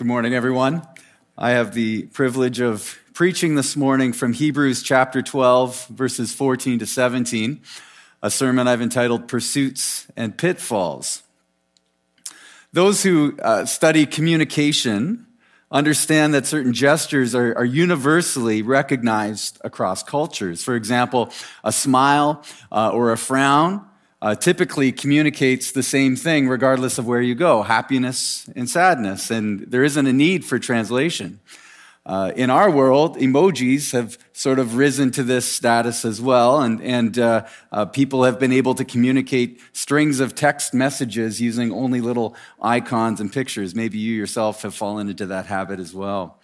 Good morning, everyone. I have the privilege of preaching this morning from Hebrews chapter 12, verses 14 to 17, a sermon I've entitled Pursuits and Pitfalls. Those who uh, study communication understand that certain gestures are, are, universally recognized across cultures. For example, a smile uh, or a frown uh, typically communicates the same thing regardless of where you go happiness and sadness. And there isn't a need for translation. Uh, in our world, emojis have sort of risen to this status as well, and, and uh, uh, people have been able to communicate strings of text messages using only little icons and pictures. Maybe you yourself have fallen into that habit as well.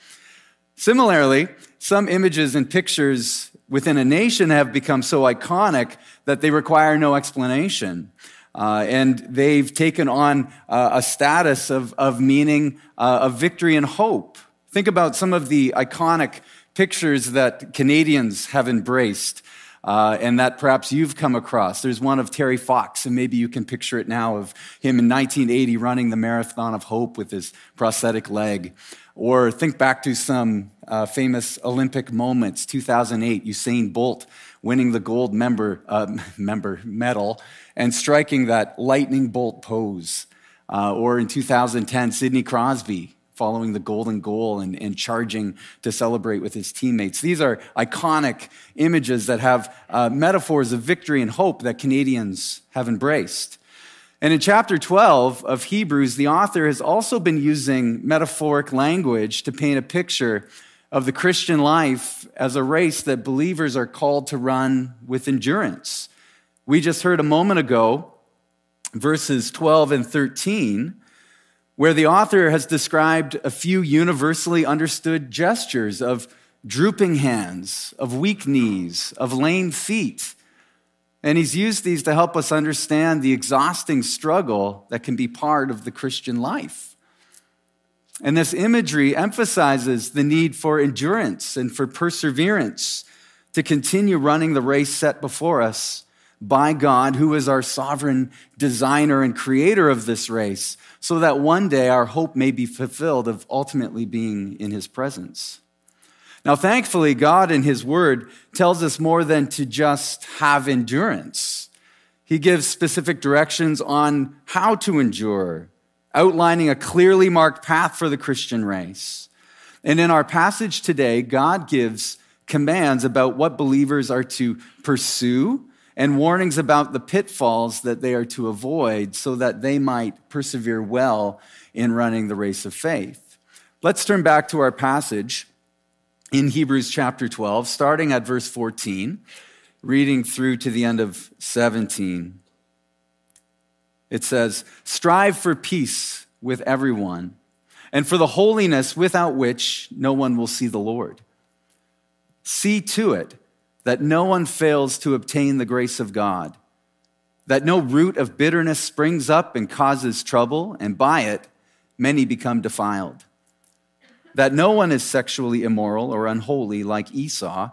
Similarly, some images and pictures within a nation have become so iconic that they require no explanation. Uh, and they've taken on uh, a status of, of meaning uh, of victory and hope. Think about some of the iconic pictures that Canadians have embraced. Uh, and that perhaps you've come across. There's one of Terry Fox, and maybe you can picture it now of him in 1980 running the Marathon of Hope with his prosthetic leg. Or think back to some uh, famous Olympic moments. 2008, Usain Bolt winning the gold member, uh, member medal and striking that lightning bolt pose. Uh, or in 2010, Sidney Crosby following the golden goal and, and, charging to celebrate with his teammates. These are iconic images that have uh, metaphors of victory and hope that Canadians have embraced. And in chapter 12 of Hebrews, the author has also been using metaphoric language to paint a picture of the Christian life as a race that believers are called to run with endurance. We just heard a moment ago verses 12 and 13, where the author has described a few universally understood gestures of drooping hands, of weak knees, of lame feet and he's used these to help us understand the exhausting struggle that can be part of the Christian life. And this imagery emphasizes the need for endurance and for perseverance to continue running the race set before us by God, who is our sovereign designer and creator of this race, so that one day our hope may be fulfilled of ultimately being in his presence. Now, thankfully, God in His Word tells us more than to just have endurance. He gives specific directions on how to endure, outlining a clearly marked path for the Christian race. And in our passage today, God gives commands about what believers are to pursue and warnings about the pitfalls that they are to avoid so that they might persevere well in running the race of faith. Let's turn back to our passage in Hebrews chapter 12, starting at verse 14, reading through to the end of 17. It says, Strive for peace with everyone, and for the holiness without which no one will see the Lord. See to it that no one fails to obtain the grace of God, that no root of bitterness springs up and causes trouble, and by it many become defiled that no one is sexually immoral or unholy like Esau,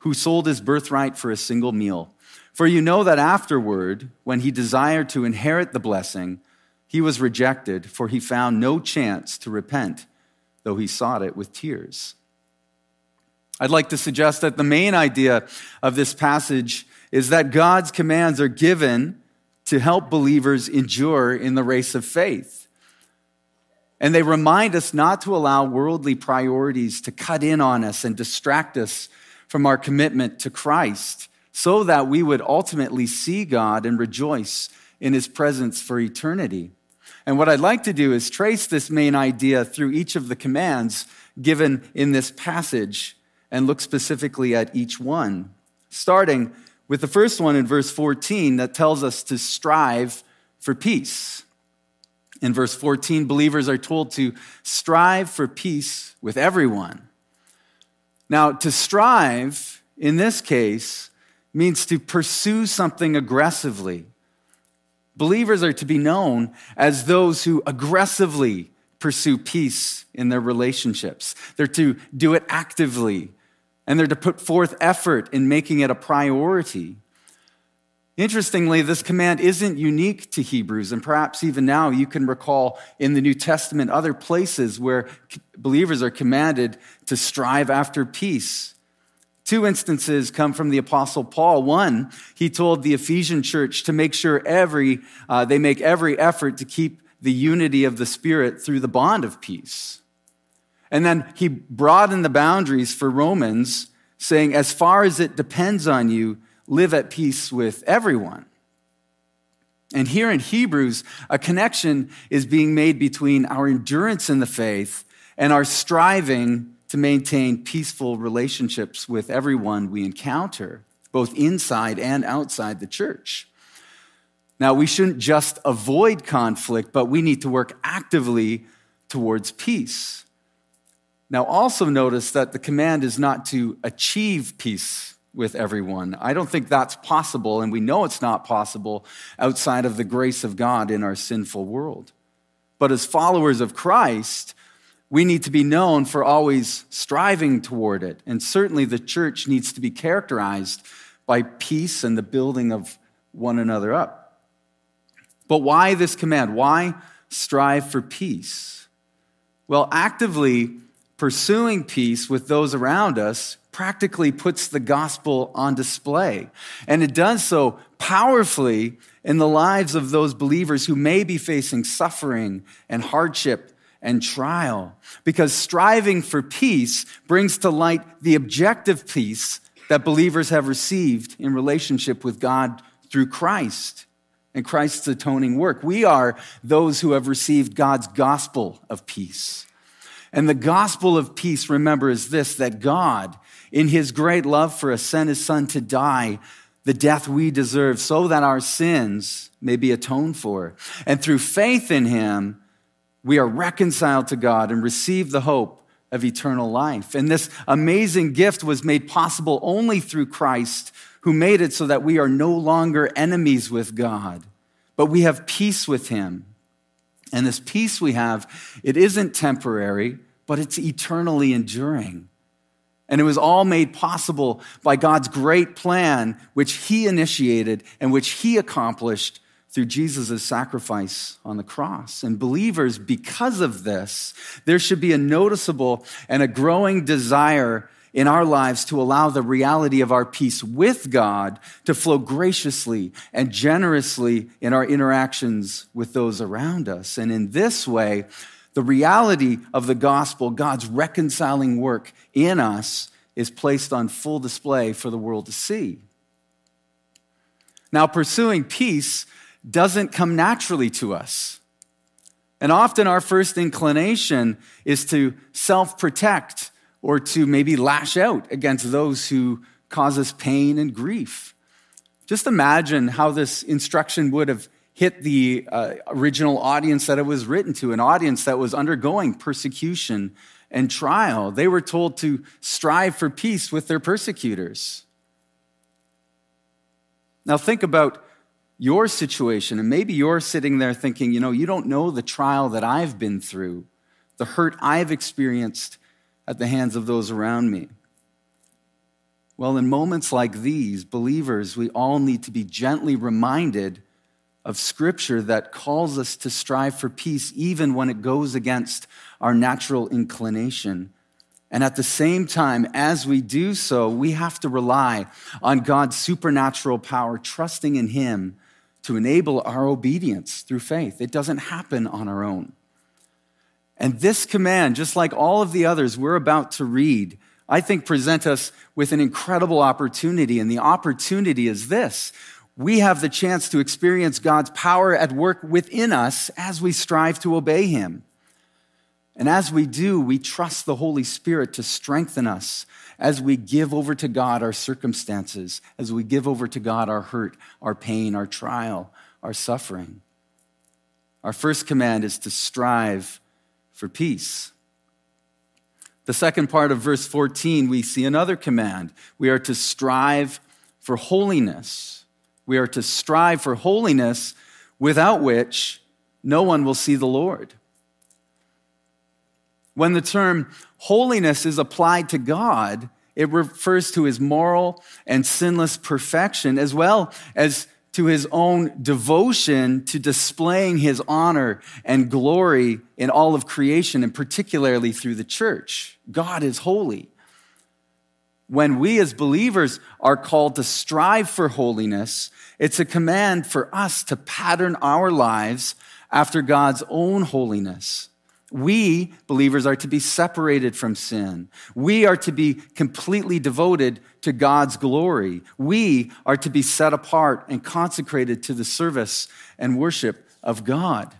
who sold his birthright for a single meal. For you know that afterward, when he desired to inherit the blessing, he was rejected, for he found no chance to repent, though he sought it with tears. I'd like to suggest that the main idea of this passage is that God's commands are given to help believers endure in the race of faith. And they remind us not to allow worldly priorities to cut in on us and distract us from our commitment to Christ so that we would ultimately see God and rejoice in his presence for eternity. And what I'd like to do is trace this main idea through each of the commands given in this passage and look specifically at each one, starting with the first one in verse 14 that tells us to strive for peace. In verse 14, believers are told to strive for peace with everyone. Now, to strive in this case means to pursue something aggressively. Believers are to be known as those who aggressively pursue peace in their relationships. They're to do it actively, and they're to put forth effort in making it a priority. Interestingly, this command isn't unique to Hebrews, and perhaps even now you can recall in the New Testament other places where believers are commanded to strive after peace. Two instances come from the Apostle Paul. One, he told the Ephesian church to make sure every, uh, they make every effort to keep the unity of the Spirit through the bond of peace. And then he broadened the boundaries for Romans, saying, as far as it depends on you, live at peace with everyone. And here in Hebrews, a connection is being made between our endurance in the faith and our striving to maintain peaceful relationships with everyone we encounter, both inside and outside the church. Now, we shouldn't just avoid conflict, but we need to work actively towards peace. Now, also notice that the command is not to achieve peace with everyone. I don't think that's possible, and we know it's not possible outside of the grace of God in our sinful world. But as followers of Christ, we need to be known for always striving toward it. And certainly the church needs to be characterized by peace and the building of one another up. But why this command? Why strive for peace? Well, actively pursuing peace with those around us practically puts the gospel on display. And it does so powerfully in the lives of those believers who may be facing suffering and hardship and trial. Because striving for peace brings to light the objective peace that believers have received in relationship with God through Christ and Christ's atoning work. We are those who have received God's gospel of peace. And the gospel of peace, remember, is this that God in his great love for us, sent his son to die the death we deserve so that our sins may be atoned for. And through faith in him, we are reconciled to God and receive the hope of eternal life. And this amazing gift was made possible only through Christ, who made it so that we are no longer enemies with God, but we have peace with him. And this peace we have, it isn't temporary, but it's eternally enduring. And it was all made possible by God's great plan, which He initiated and which He accomplished through Jesus' sacrifice on the cross. And believers, because of this, there should be a noticeable and a growing desire in our lives to allow the reality of our peace with God to flow graciously and generously in our interactions with those around us. And in this way, the reality of the gospel, God's reconciling work in us, is placed on full display for the world to see. Now, pursuing peace doesn't come naturally to us. And often our first inclination is to self protect or to maybe lash out against those who cause us pain and grief. Just imagine how this instruction would have hit the uh, original audience that it was written to, an audience that was undergoing persecution and trial. They were told to strive for peace with their persecutors. Now, think about your situation, and maybe you're sitting there thinking, you know, you don't know the trial that I've been through, the hurt I've experienced at the hands of those around me. Well, in moments like these, believers, we all need to be gently reminded of Scripture that calls us to strive for peace even when it goes against our natural inclination. And at the same time, as we do so, we have to rely on God's supernatural power, trusting in Him to enable our obedience through faith. It doesn't happen on our own. And this command, just like all of the others we're about to read, I think present us with an incredible opportunity. And the opportunity is this we have the chance to experience God's power at work within us as we strive to obey Him. And as we do, we trust the Holy Spirit to strengthen us as we give over to God our circumstances, as we give over to God our hurt, our pain, our trial, our suffering. Our first command is to strive for peace. The second part of verse 14, we see another command. We are to strive for holiness. We are to strive for holiness without which no one will see the Lord. When the term holiness is applied to God, it refers to his moral and sinless perfection as well as to his own devotion to displaying his honor and glory in all of creation, and particularly through the church. God is holy. When we as believers are called to strive for holiness, it's a command for us to pattern our lives after God's own holiness. We, believers, are to be separated from sin. We are to be completely devoted to God's glory. We are to be set apart and consecrated to the service and worship of God.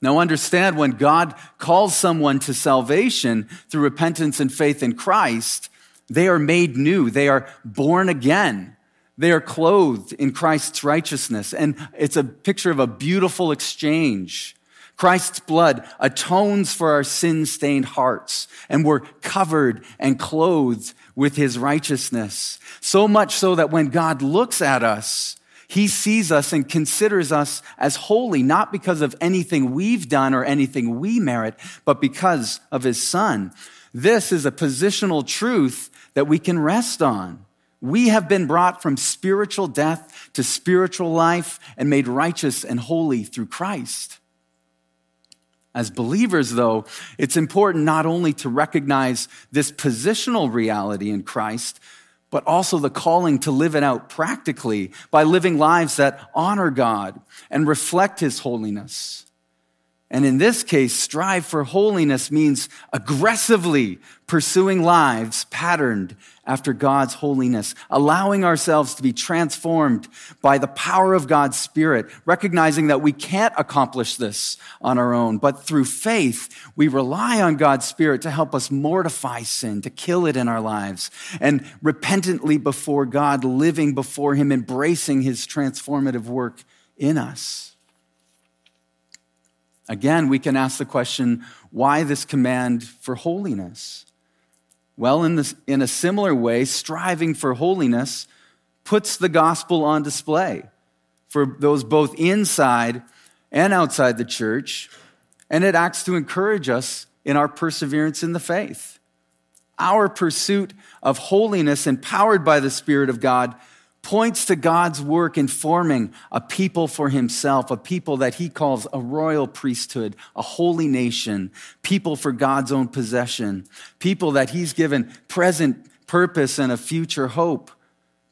Now, understand when God calls someone to salvation through repentance and faith in Christ, they are made new. They are born again. They are clothed in Christ's righteousness. And it's a picture of a beautiful exchange. Christ's blood atones for our sin stained hearts, and we're covered and clothed with his righteousness. So much so that when God looks at us, he sees us and considers us as holy, not because of anything we've done or anything we merit, but because of his son. This is a positional truth that we can rest on. We have been brought from spiritual death to spiritual life and made righteous and holy through Christ. As believers, though, it's important not only to recognize this positional reality in Christ, but also the calling to live it out practically by living lives that honor God and reflect His holiness. And in this case, strive for holiness means aggressively pursuing lives patterned after God's holiness, allowing ourselves to be transformed by the power of God's Spirit, recognizing that we can't accomplish this on our own, but through faith, we rely on God's Spirit to help us mortify sin, to kill it in our lives, and repentantly before God, living before Him, embracing His transformative work in us. Again, we can ask the question why this command for holiness? Well, in, this, in a similar way, striving for holiness puts the gospel on display for those both inside and outside the church, and it acts to encourage us in our perseverance in the faith. Our pursuit of holiness, empowered by the Spirit of God, points to God's work in forming a people for himself, a people that he calls a royal priesthood, a holy nation, people for God's own possession, people that he's given present purpose and a future hope,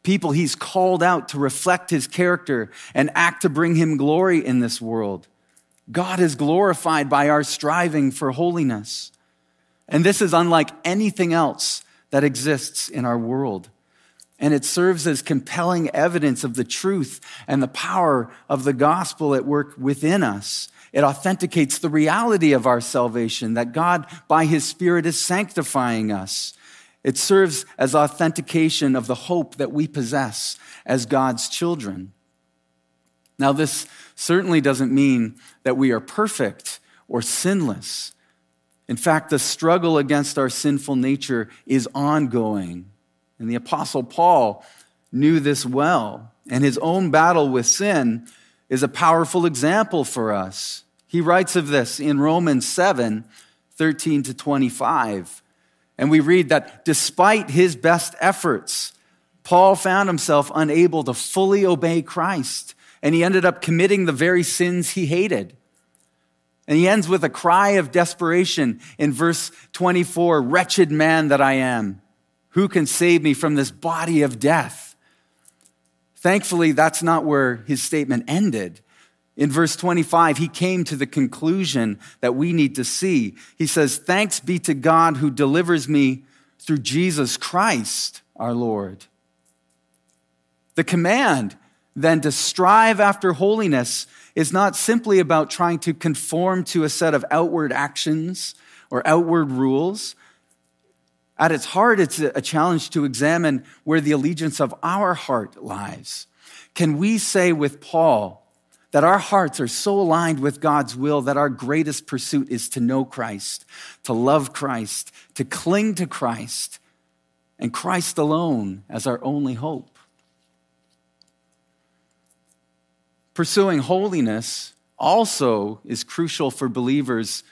people he's called out to reflect his character and act to bring him glory in this world. God is glorified by our striving for holiness. And this is unlike anything else that exists in our world and it serves as compelling evidence of the truth and the power of the gospel at work within us. It authenticates the reality of our salvation, that God, by His Spirit, is sanctifying us. It serves as authentication of the hope that we possess as God's children. Now, this certainly doesn't mean that we are perfect or sinless. In fact, the struggle against our sinful nature is ongoing. And the Apostle Paul knew this well. And his own battle with sin is a powerful example for us. He writes of this in Romans 7 13 to 25. And we read that despite his best efforts, Paul found himself unable to fully obey Christ. And he ended up committing the very sins he hated. And he ends with a cry of desperation in verse 24 Wretched man that I am. Who can save me from this body of death? Thankfully, that's not where his statement ended. In verse 25, he came to the conclusion that we need to see. He says, Thanks be to God who delivers me through Jesus Christ our Lord. The command then to strive after holiness is not simply about trying to conform to a set of outward actions or outward rules, at its heart, it's a challenge to examine where the allegiance of our heart lies. Can we say with Paul that our hearts are so aligned with God's will that our greatest pursuit is to know Christ, to love Christ, to cling to Christ, and Christ alone as our only hope? Pursuing holiness also is crucial for believers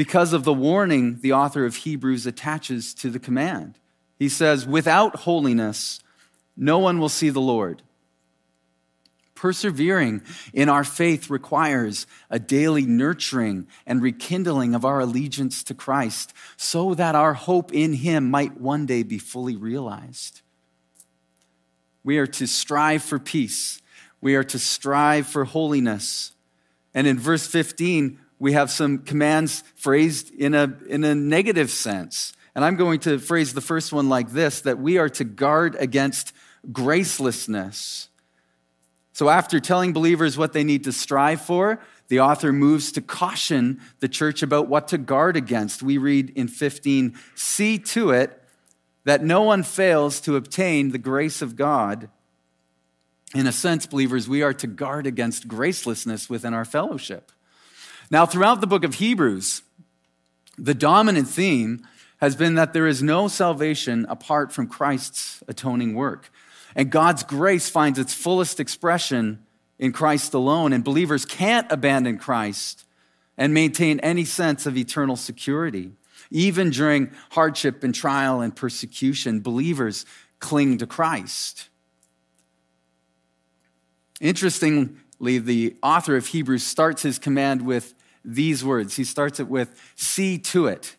because of the warning the author of Hebrews attaches to the command. He says, Without holiness, no one will see the Lord. Persevering in our faith requires a daily nurturing and rekindling of our allegiance to Christ so that our hope in Him might one day be fully realized. We are to strive for peace, we are to strive for holiness. And in verse 15, we have some commands phrased in a, in a negative sense. And I'm going to phrase the first one like this that we are to guard against gracelessness. So, after telling believers what they need to strive for, the author moves to caution the church about what to guard against. We read in 15 See to it that no one fails to obtain the grace of God. In a sense, believers, we are to guard against gracelessness within our fellowship. Now, throughout the book of Hebrews, the dominant theme has been that there is no salvation apart from Christ's atoning work. And God's grace finds its fullest expression in Christ alone. And believers can't abandon Christ and maintain any sense of eternal security. Even during hardship and trial and persecution, believers cling to Christ. Interestingly, the author of Hebrews starts his command with these words. He starts it with, see to it.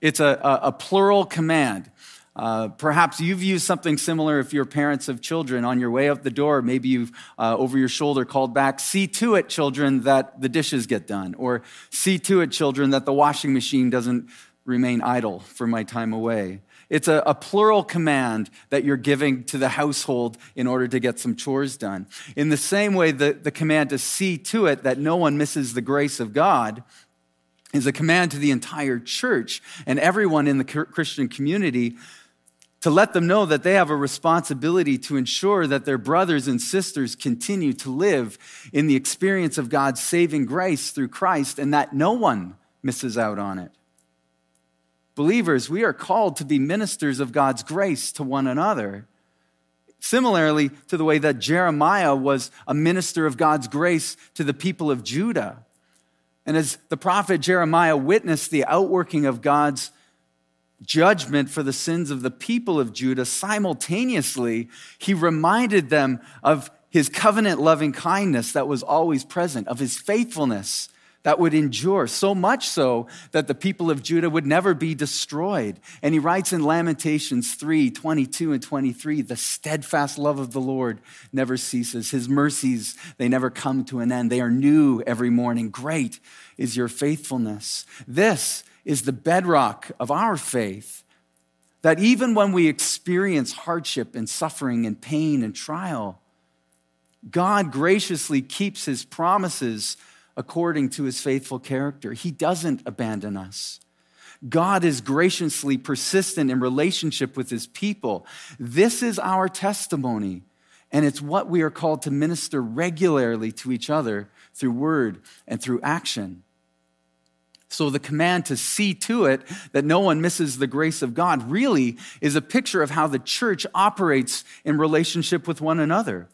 It's a, a, a plural command. Uh, perhaps you've used something similar if you're parents of children. On your way out the door, maybe you've uh, over your shoulder called back, see to it, children, that the dishes get done. Or see to it, children, that the washing machine doesn't remain idle for my time away. It's a, a, plural command that you're giving to the household in order to get some chores done. In the same way, the, the command to see to it that no one misses the grace of God is a command to the entire church and everyone in the Christian community to let them know that they have a responsibility to ensure that their brothers and sisters continue to live in the experience of God's saving grace through Christ and that no one misses out on it. Believers, we are called to be ministers of God's grace to one another. Similarly to the way that Jeremiah was a minister of God's grace to the people of Judah. And as the prophet Jeremiah witnessed the outworking of God's judgment for the sins of the people of Judah, simultaneously, he reminded them of his covenant loving kindness that was always present, of his faithfulness that would endure, so much so that the people of Judah would never be destroyed. And he writes in Lamentations 3 22 and 23 the steadfast love of the Lord never ceases. His mercies, they never come to an end. They are new every morning. Great is your faithfulness. This is the bedrock of our faith. That even when we experience hardship and suffering and pain and trial, God graciously keeps his promises according to his faithful character. He doesn't abandon us. God is graciously persistent in relationship with his people. This is our testimony, and it's what we are called to minister regularly to each other through word and through action. So, the command to see to it that no one misses the grace of God really is a picture of how the church operates in relationship with one another.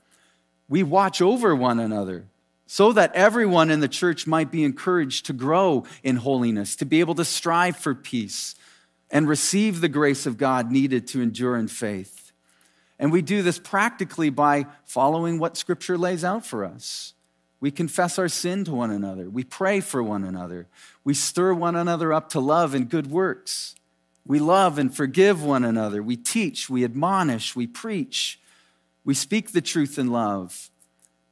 We watch over one another so that everyone in the church might be encouraged to grow in holiness, to be able to strive for peace, and receive the grace of God needed to endure in faith. And we do this practically by following what Scripture lays out for us. We confess our sin to one another. We pray for one another. We stir one another up to love and good works. We love and forgive one another. We teach, we admonish, we preach. We speak the truth in love.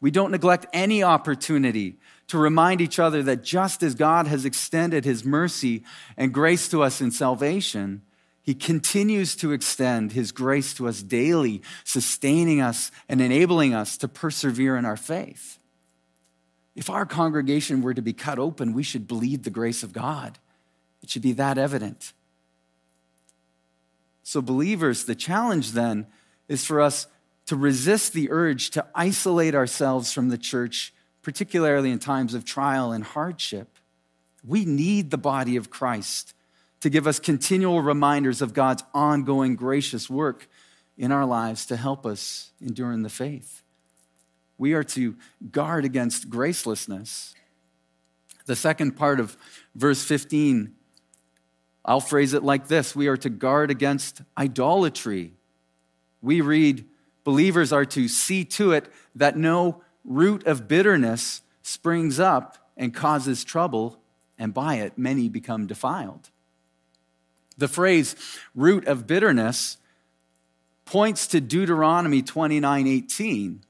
We don't neglect any opportunity to remind each other that just as God has extended his mercy and grace to us in salvation, he continues to extend his grace to us daily, sustaining us and enabling us to persevere in our faith. If our congregation were to be cut open, we should bleed the grace of God. It should be that evident. So, believers, the challenge then is for us to resist the urge to isolate ourselves from the church, particularly in times of trial and hardship. We need the body of Christ to give us continual reminders of God's ongoing gracious work in our lives to help us endure in the faith. We are to guard against gracelessness. The second part of verse 15, I'll phrase it like this We are to guard against idolatry. We read, believers are to see to it that no root of bitterness springs up and causes trouble, and by it many become defiled. The phrase root of bitterness points to Deuteronomy 29 18,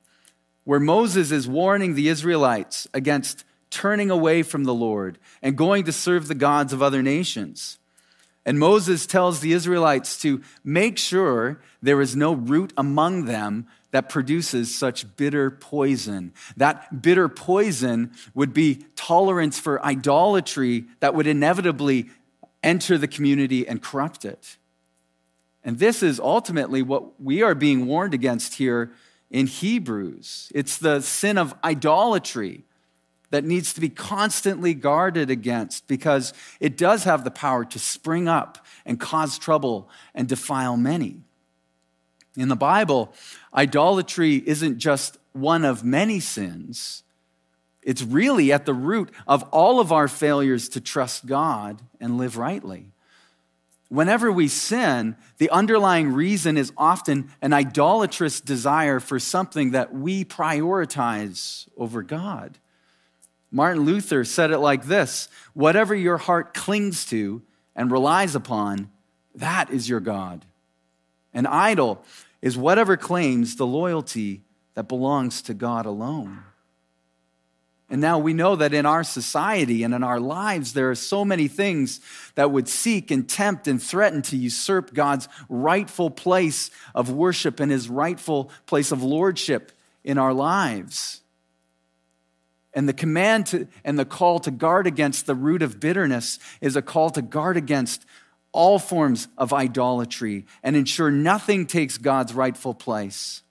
where Moses is warning the Israelites against turning away from the Lord and going to serve the gods of other nations. And Moses tells the Israelites to make sure there is no root among them that produces such bitter poison. That bitter poison would be tolerance for idolatry that would inevitably enter the community and corrupt it. And this is ultimately what we are being warned against here in Hebrews. It's the sin of idolatry that needs to be constantly guarded against because it does have the power to spring up and cause trouble and defile many. In the Bible, idolatry isn't just one of many sins. It's really at the root of all of our failures to trust God and live rightly. Whenever we sin, the underlying reason is often an idolatrous desire for something that we prioritize over God. Martin Luther said it like this Whatever your heart clings to and relies upon, that is your God. An idol is whatever claims the loyalty that belongs to God alone. And now we know that in our society and in our lives, there are so many things that would seek and tempt and threaten to usurp God's rightful place of worship and his rightful place of lordship in our lives. And the command to, and the call to guard against the root of bitterness is a call to guard against all forms of idolatry and ensure nothing takes God's rightful place.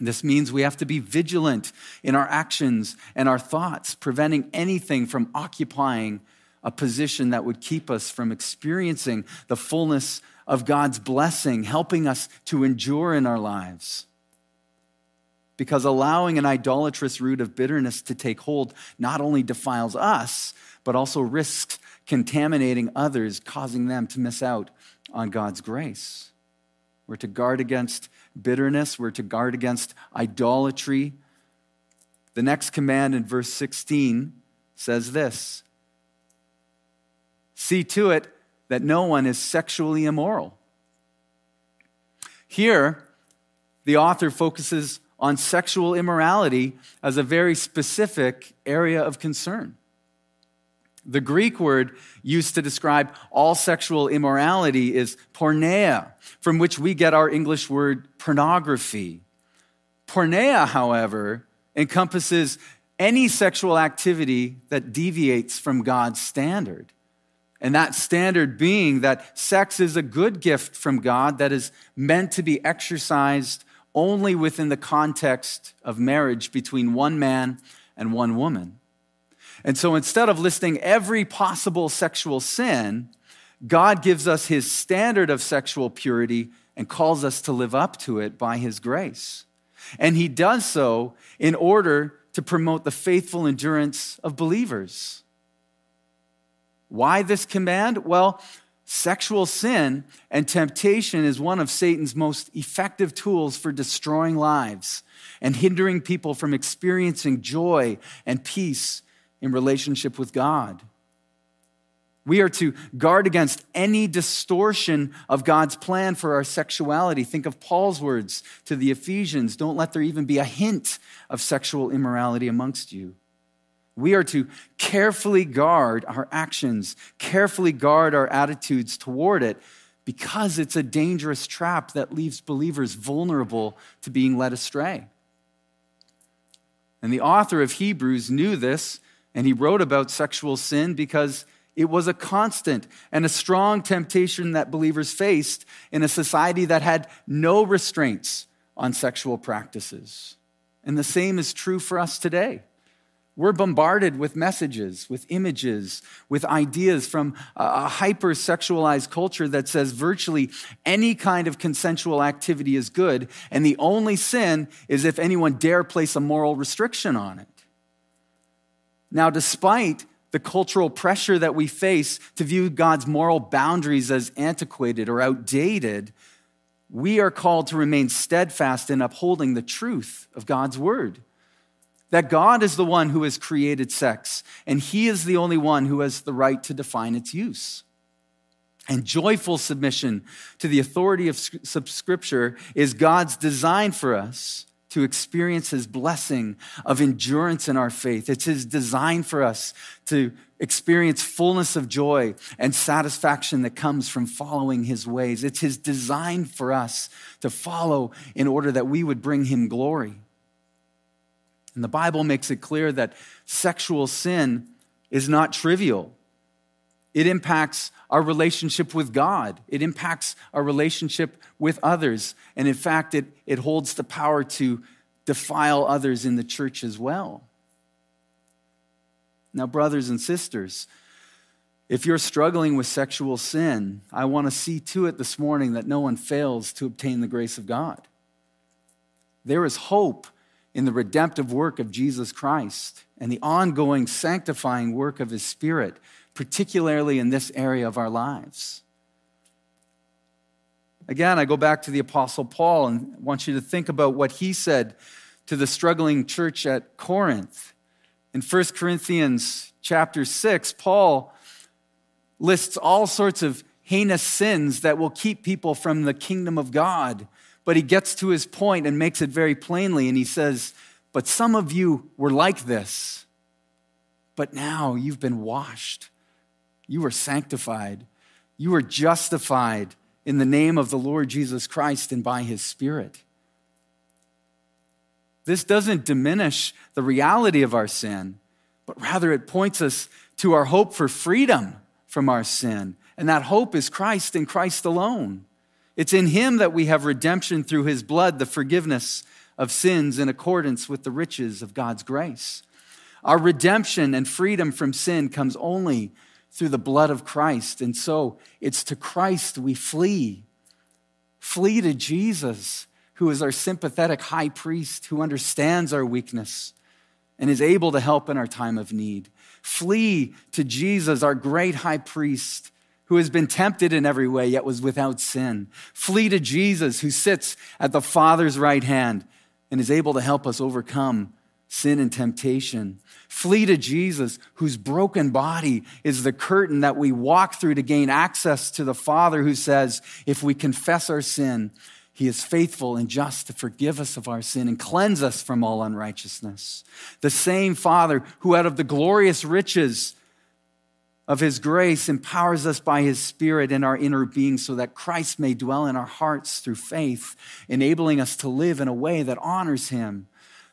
This means we have to be vigilant in our actions and our thoughts, preventing anything from occupying a position that would keep us from experiencing the fullness of God's blessing, helping us to endure in our lives. Because allowing an idolatrous root of bitterness to take hold not only defiles us, but also risks contaminating others, causing them to miss out on God's grace. We're to guard against bitterness, we're to guard against idolatry. The next command in verse 16 says this See to it that no one is sexually immoral. Here, the author focuses on sexual immorality as a very specific area of concern. The Greek word used to describe all sexual immorality is porneia, from which we get our English word pornography. Porneia, however, encompasses any sexual activity that deviates from God's standard. And that standard being that sex is a good gift from God that is meant to be exercised only within the context of marriage between one man and one woman. And so instead of listing every possible sexual sin, God gives us his standard of sexual purity and calls us to live up to it by his grace. And he does so in order to promote the faithful endurance of believers. Why this command? Well, sexual sin and temptation is one of Satan's most effective tools for destroying lives and hindering people from experiencing joy and peace in relationship with God. We are to guard against any distortion of God's plan for our sexuality. Think of Paul's words to the Ephesians don't let there even be a hint of sexual immorality amongst you. We are to carefully guard our actions, carefully guard our attitudes toward it, because it's a dangerous trap that leaves believers vulnerable to being led astray. And the author of Hebrews knew this and he wrote about sexual sin because it was a constant and a strong temptation that believers faced in a society that had no restraints on sexual practices. And the same is true for us today. We're bombarded with messages, with images, with ideas from a hyper sexualized culture that says virtually any kind of consensual activity is good, and the only sin is if anyone dare place a moral restriction on it. Now, despite the cultural pressure that we face to view God's moral boundaries as antiquated or outdated, we are called to remain steadfast in upholding the truth of God's word. That God is the one who has created sex, and He is the only one who has the right to define its use. And joyful submission to the authority of Scripture is God's design for us to experience His blessing of endurance in our faith. It's His design for us to experience fullness of joy and satisfaction that comes from following His ways. It's His design for us to follow in order that we would bring Him glory. And the Bible makes it clear that sexual sin is not trivial. It impacts our relationship with God. It impacts our relationship with others. And in fact, it, it holds the power to defile others in the church as well. Now, brothers and sisters, if you're struggling with sexual sin, I want to see to it this morning that no one fails to obtain the grace of God. There is hope in the redemptive work of Jesus Christ and the ongoing sanctifying work of His Spirit, particularly in this area of our lives. Again, I go back to the Apostle Paul and want you to think about what he said to the struggling church at Corinth. In 1 Corinthians chapter 6, Paul lists all sorts of heinous sins that will keep people from the kingdom of God. But he gets to his point and makes it very plainly, and he says, But some of you were like this, but now you've been washed. You were sanctified. You were justified in the name of the Lord Jesus Christ and by his Spirit. This doesn't diminish the reality of our sin, but rather it points us to our hope for freedom from our sin. And that hope is Christ and Christ alone. It's in him that we have redemption through his blood, the forgiveness of sins in accordance with the riches of God's grace. Our redemption and freedom from sin comes only through the blood of Christ. And so it's to Christ we flee. Flee to Jesus, who is our sympathetic high priest, who understands our weakness and is able to help in our time of need. Flee to Jesus, our great high priest who has been tempted in every way, yet was without sin. Flee to Jesus, who sits at the Father's right hand and is able to help us overcome sin and temptation. Flee to Jesus, whose broken body is the curtain that we walk through to gain access to the Father, who says, if we confess our sin, he is faithful and just to forgive us of our sin and cleanse us from all unrighteousness. The same Father who, out of the glorious riches of His grace empowers us by His Spirit in our inner being so that Christ may dwell in our hearts through faith, enabling us to live in a way that honors Him.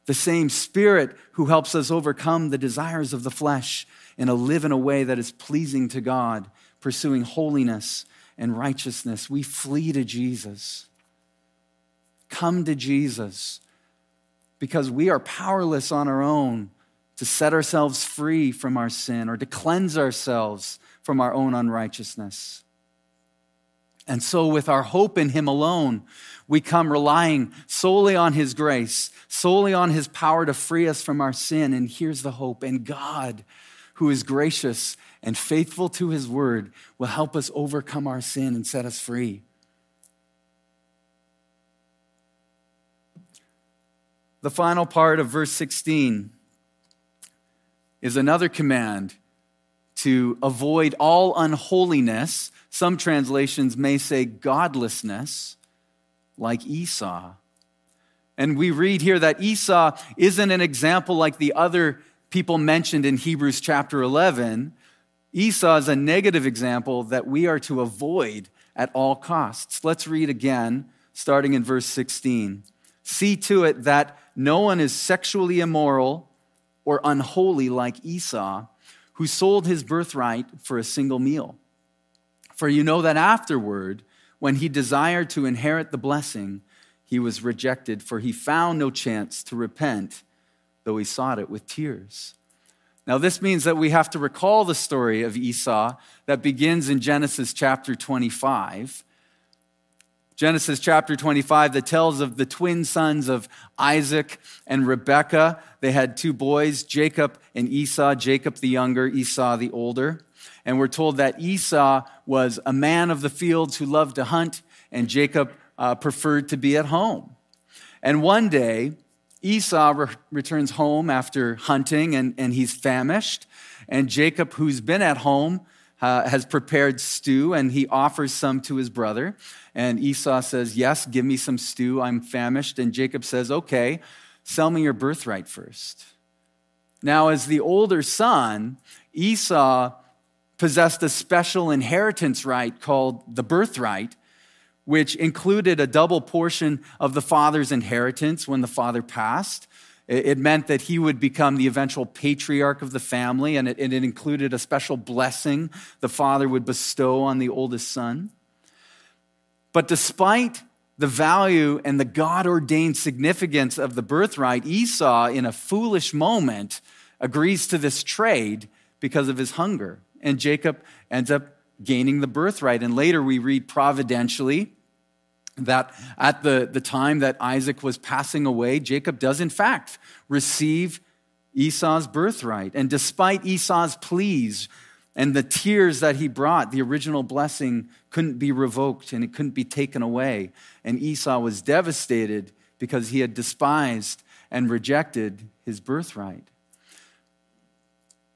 The same Spirit who helps us overcome the desires of the flesh and to live in a way that is pleasing to God, pursuing holiness and righteousness. We flee to Jesus. Come to Jesus because we are powerless on our own to set ourselves free from our sin or to cleanse ourselves from our own unrighteousness. And so, with our hope in Him alone, we come relying solely on His grace, solely on His power to free us from our sin. And here's the hope. And God, who is gracious and faithful to His word, will help us overcome our sin and set us free. The final part of verse 16 is another command to avoid all unholiness. Some translations may say godlessness, like Esau. And we read here that Esau isn't an example like the other people mentioned in Hebrews chapter 11. Esau is a negative example that we are to avoid at all costs. Let's read again, starting in verse 16. See to it that no one is sexually immoral or unholy like Esau, who sold his birthright for a single meal. For you know that afterward, when he desired to inherit the blessing, he was rejected, for he found no chance to repent, though he sought it with tears. Now, this means that we have to recall the story of Esau that begins in Genesis chapter 25 Genesis chapter 25 that tells of the twin sons of Isaac and Rebekah. They had two boys, Jacob and Esau, Jacob the younger, Esau the older. And we're told that Esau was a man of the fields who loved to hunt, and Jacob uh, preferred to be at home. And one day, Esau re- returns home after hunting and, and he's famished. And Jacob, who's been at home, uh, has prepared stew and he offers some to his brother. And Esau says, Yes, give me some stew. I'm famished. And Jacob says, Okay, sell me your birthright first. Now, as the older son, Esau possessed a special inheritance right called the birthright, which included a double portion of the father's inheritance when the father passed. It meant that he would become the eventual patriarch of the family, and it, it included a special blessing the father would bestow on the oldest son. But despite the value and the God ordained significance of the birthright, Esau, in a foolish moment, agrees to this trade because of his hunger. And Jacob ends up gaining the birthright. And later we read providentially that at the, the time that Isaac was passing away, Jacob does in fact receive Esau's birthright. And despite Esau's pleas and the tears that he brought, the original blessing couldn't be revoked and it couldn't be taken away. And Esau was devastated because he had despised and rejected his birthright.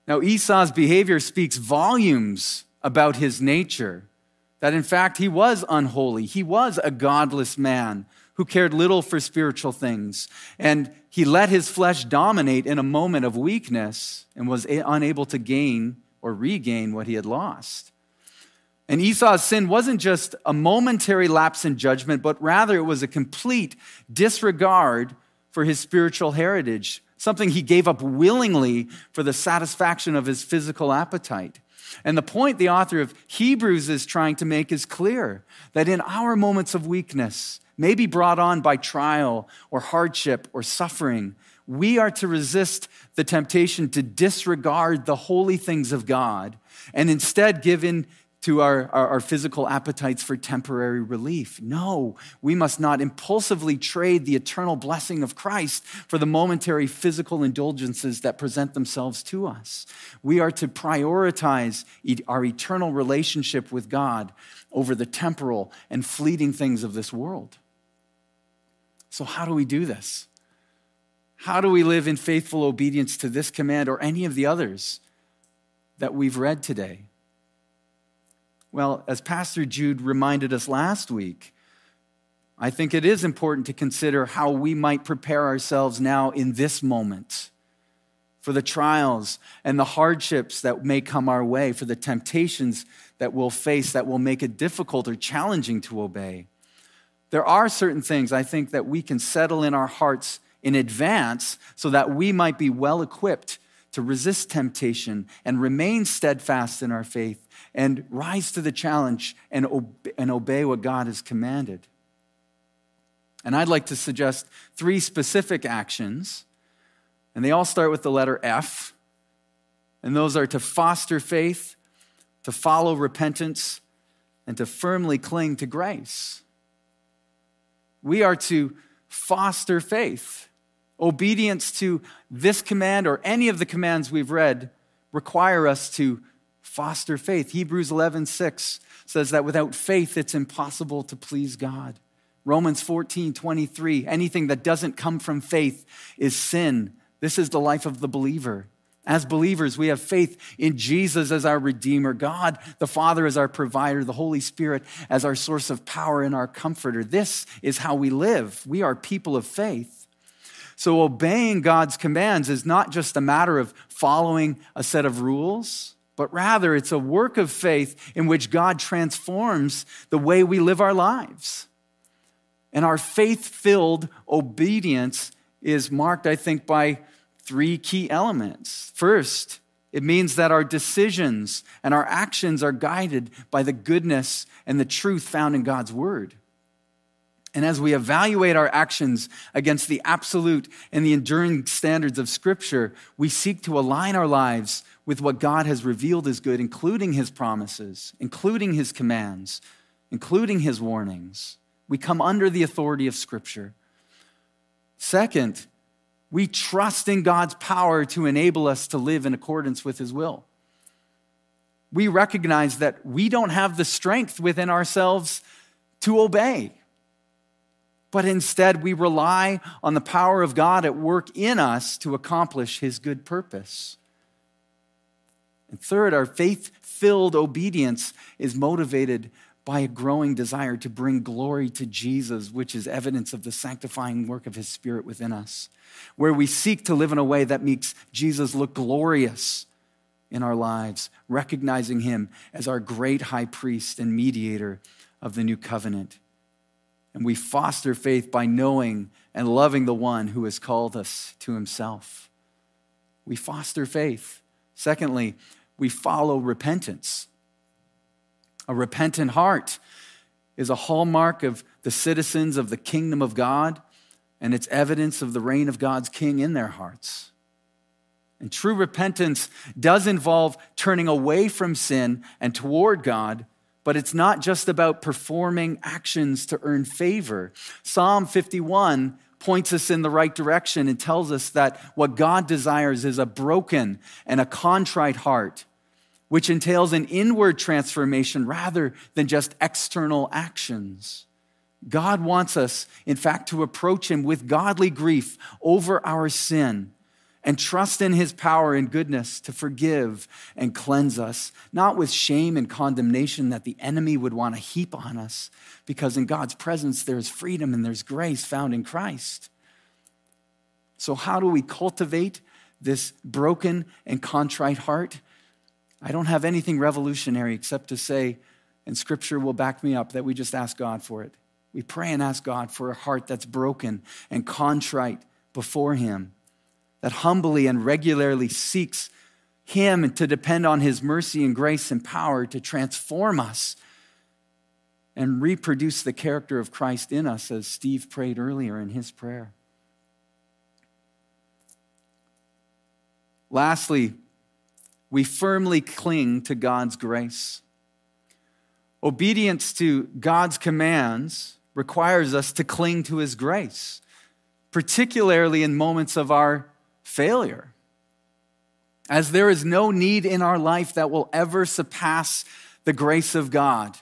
Now, Esau's behavior speaks volumes about his nature. That in fact, he was unholy. He was a godless man who cared little for spiritual things. And he let his flesh dominate in a moment of weakness and was unable to gain or regain what he had lost. And Esau's sin wasn't just a momentary lapse in judgment, but rather it was a complete disregard for his spiritual heritage, something he gave up willingly for the satisfaction of his physical appetite. And the point the author of Hebrews is trying to make is clear that in our moments of weakness, maybe brought on by trial or hardship or suffering, we are to resist the temptation to disregard the holy things of God and instead give in to our, our, our, physical appetites for temporary relief. No, we must not impulsively trade the eternal blessing of Christ for the momentary physical indulgences that present themselves to us. We are to prioritize our eternal relationship with God over the temporal and fleeting things of this world. So, how do we do this? How do we live in faithful obedience to this command or any of the others that we've read today? Well, as Pastor Jude reminded us last week, I think it is important to consider how we might prepare ourselves now in this moment for the trials and the hardships that may come our way, for the temptations that we'll face that will make it difficult or challenging to obey. There are certain things I think that we can settle in our hearts in advance so that we might be well equipped to resist temptation and remain steadfast in our faith and rise to the challenge and, obey, and obey what God has commanded. And I'd like to suggest three specific actions, and they all start with the letter F. And those are to foster faith, to follow repentance, and to firmly cling to grace. We are to foster faith. Obedience to this command or any of the commands we've read require us to foster faith. Hebrews 11, 6 says that without faith, it's impossible to please God. Romans 14, 23, anything that doesn't come from faith is sin. This is the life of the believer. As believers, we have faith in Jesus as our Redeemer, God the Father as our provider, the Holy Spirit as our source of power and our comforter. This is how we live. We are people of faith. So, obeying God's commands is not just a matter of following a set of rules, but rather it's a work of faith in which God transforms the way we live our lives. And our faith filled obedience is marked, I think, by three key elements. First, it means that our decisions and our actions are guided by the goodness and the truth found in God's word. And as we evaluate our actions against the absolute and the enduring standards of Scripture, we seek to align our lives with what God has revealed as good, including his promises, including his commands, including his warnings. We come under the authority of Scripture. Second, we trust in God's power to enable us to live in accordance with his will. We recognize that we don't have the strength within ourselves to obey. But instead we rely on the power of God at work in us to accomplish his good purpose. And third, our faith filled obedience is motivated by a growing desire to bring glory to Jesus, which is evidence of the sanctifying work of his Spirit within us, where we seek to live in a way that makes Jesus look glorious in our lives, recognizing him as our great high priest and mediator of the new covenant. And we foster faith by knowing and loving the one who has called us to himself. We foster faith. Secondly, we follow repentance. A repentant heart is a hallmark of the citizens of the kingdom of God, and it's evidence of the reign of God's king in their hearts. And true repentance does involve turning away from sin and toward God, but it's not just about performing actions to earn favor. Psalm 51 points us in the right direction and tells us that what God desires is a broken and a contrite heart which entails an inward transformation rather than just external actions. God wants us, in fact, to approach Him with godly grief over our sin and trust in His power and goodness to forgive and cleanse us, not with shame and condemnation that the enemy would want to heap on us, because in God's presence there's freedom and there's grace found in Christ. So, how do we cultivate this broken and contrite heart? I don't have anything revolutionary except to say, and scripture will back me up, that we just ask God for it. We pray and ask God for a heart that's broken and contrite before Him, that humbly and regularly seeks Him to depend on His mercy and grace and power to transform us and reproduce the character of Christ in us, as Steve prayed earlier in his prayer. Lastly, we firmly cling to God's grace. Obedience to God's commands requires us to cling to His grace, particularly in moments of our failure. As there is no need in our life that will ever surpass the grace of God.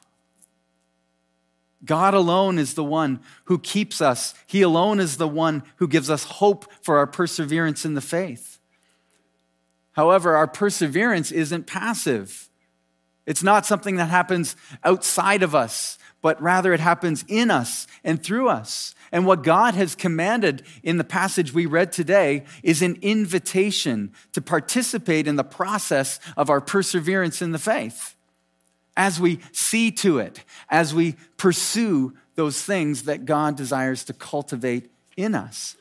God alone is the one who keeps us. He alone is the one who gives us hope for our perseverance in the faith. However, our perseverance isn't passive. It's not something that happens outside of us, but rather it happens in us and through us. And what God has commanded in the passage we read today is an invitation to participate in the process of our perseverance in the faith as we see to it, as we pursue those things that God desires to cultivate in us.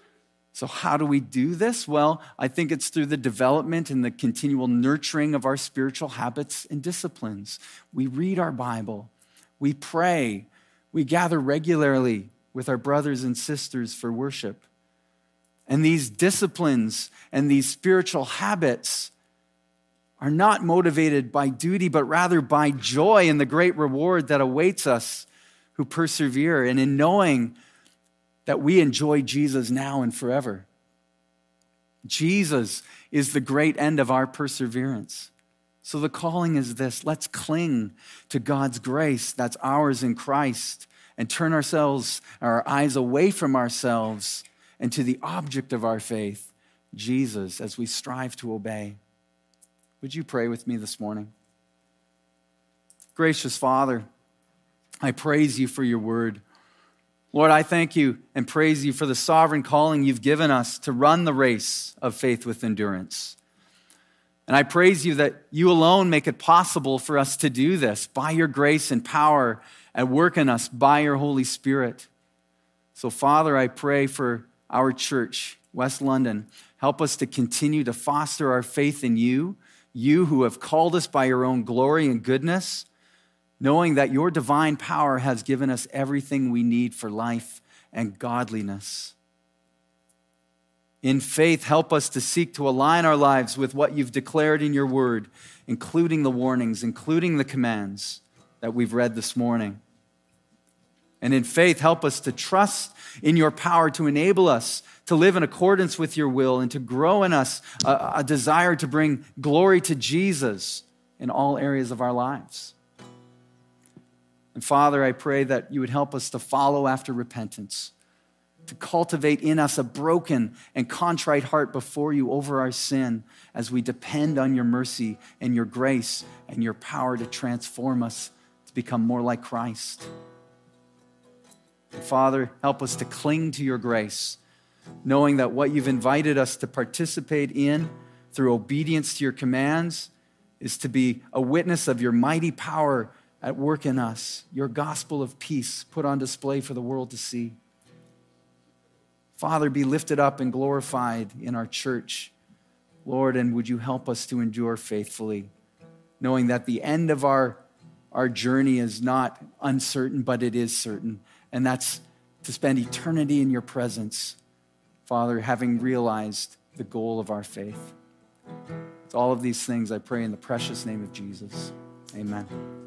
So, how do we do this? Well, I think it's through the development and the continual nurturing of our spiritual habits and disciplines. We read our Bible, we pray, we gather regularly with our brothers and sisters for worship. And these disciplines and these spiritual habits are not motivated by duty, but rather by joy and the great reward that awaits us who persevere and in knowing that we enjoy Jesus now and forever. Jesus is the great end of our perseverance. So the calling is this let's cling to God's grace that's ours in Christ and turn ourselves, our eyes away from ourselves and to the object of our faith, Jesus, as we strive to obey. Would you pray with me this morning? Gracious Father, I praise you for your word. Lord, I thank you and praise you for the sovereign calling you've given us to run the race of faith with endurance. And I praise you that you alone make it possible for us to do this by your grace and power at work in us by your Holy Spirit. So, Father, I pray for our church, West London. Help us to continue to foster our faith in you, you who have called us by your own glory and goodness knowing that your divine power has given us everything we need for life and godliness. In faith, help us to seek to align our lives with what you've declared in your word, including the warnings, including the commands that we've read this morning. And in faith, help us to trust in your power to enable us to live in accordance with your will and to grow in us a, a desire to bring glory to Jesus in all areas of our lives. And Father, I pray that you would help us to follow after repentance, to cultivate in us a broken and contrite heart before you over our sin as we depend on your mercy and your grace and your power to transform us to become more like Christ. Father, help us to cling to your grace, knowing that what you've invited us to participate in through obedience to your commands is to be a witness of your mighty power at work in us, your gospel of peace put on display for the world to see. Father, be lifted up and glorified in our church. Lord, and would you help us to endure faithfully, knowing that the end of our, our journey is not uncertain, but it is certain. And that's to spend eternity in your presence, Father, having realized the goal of our faith. It's all of these things I pray in the precious name of Jesus. Amen.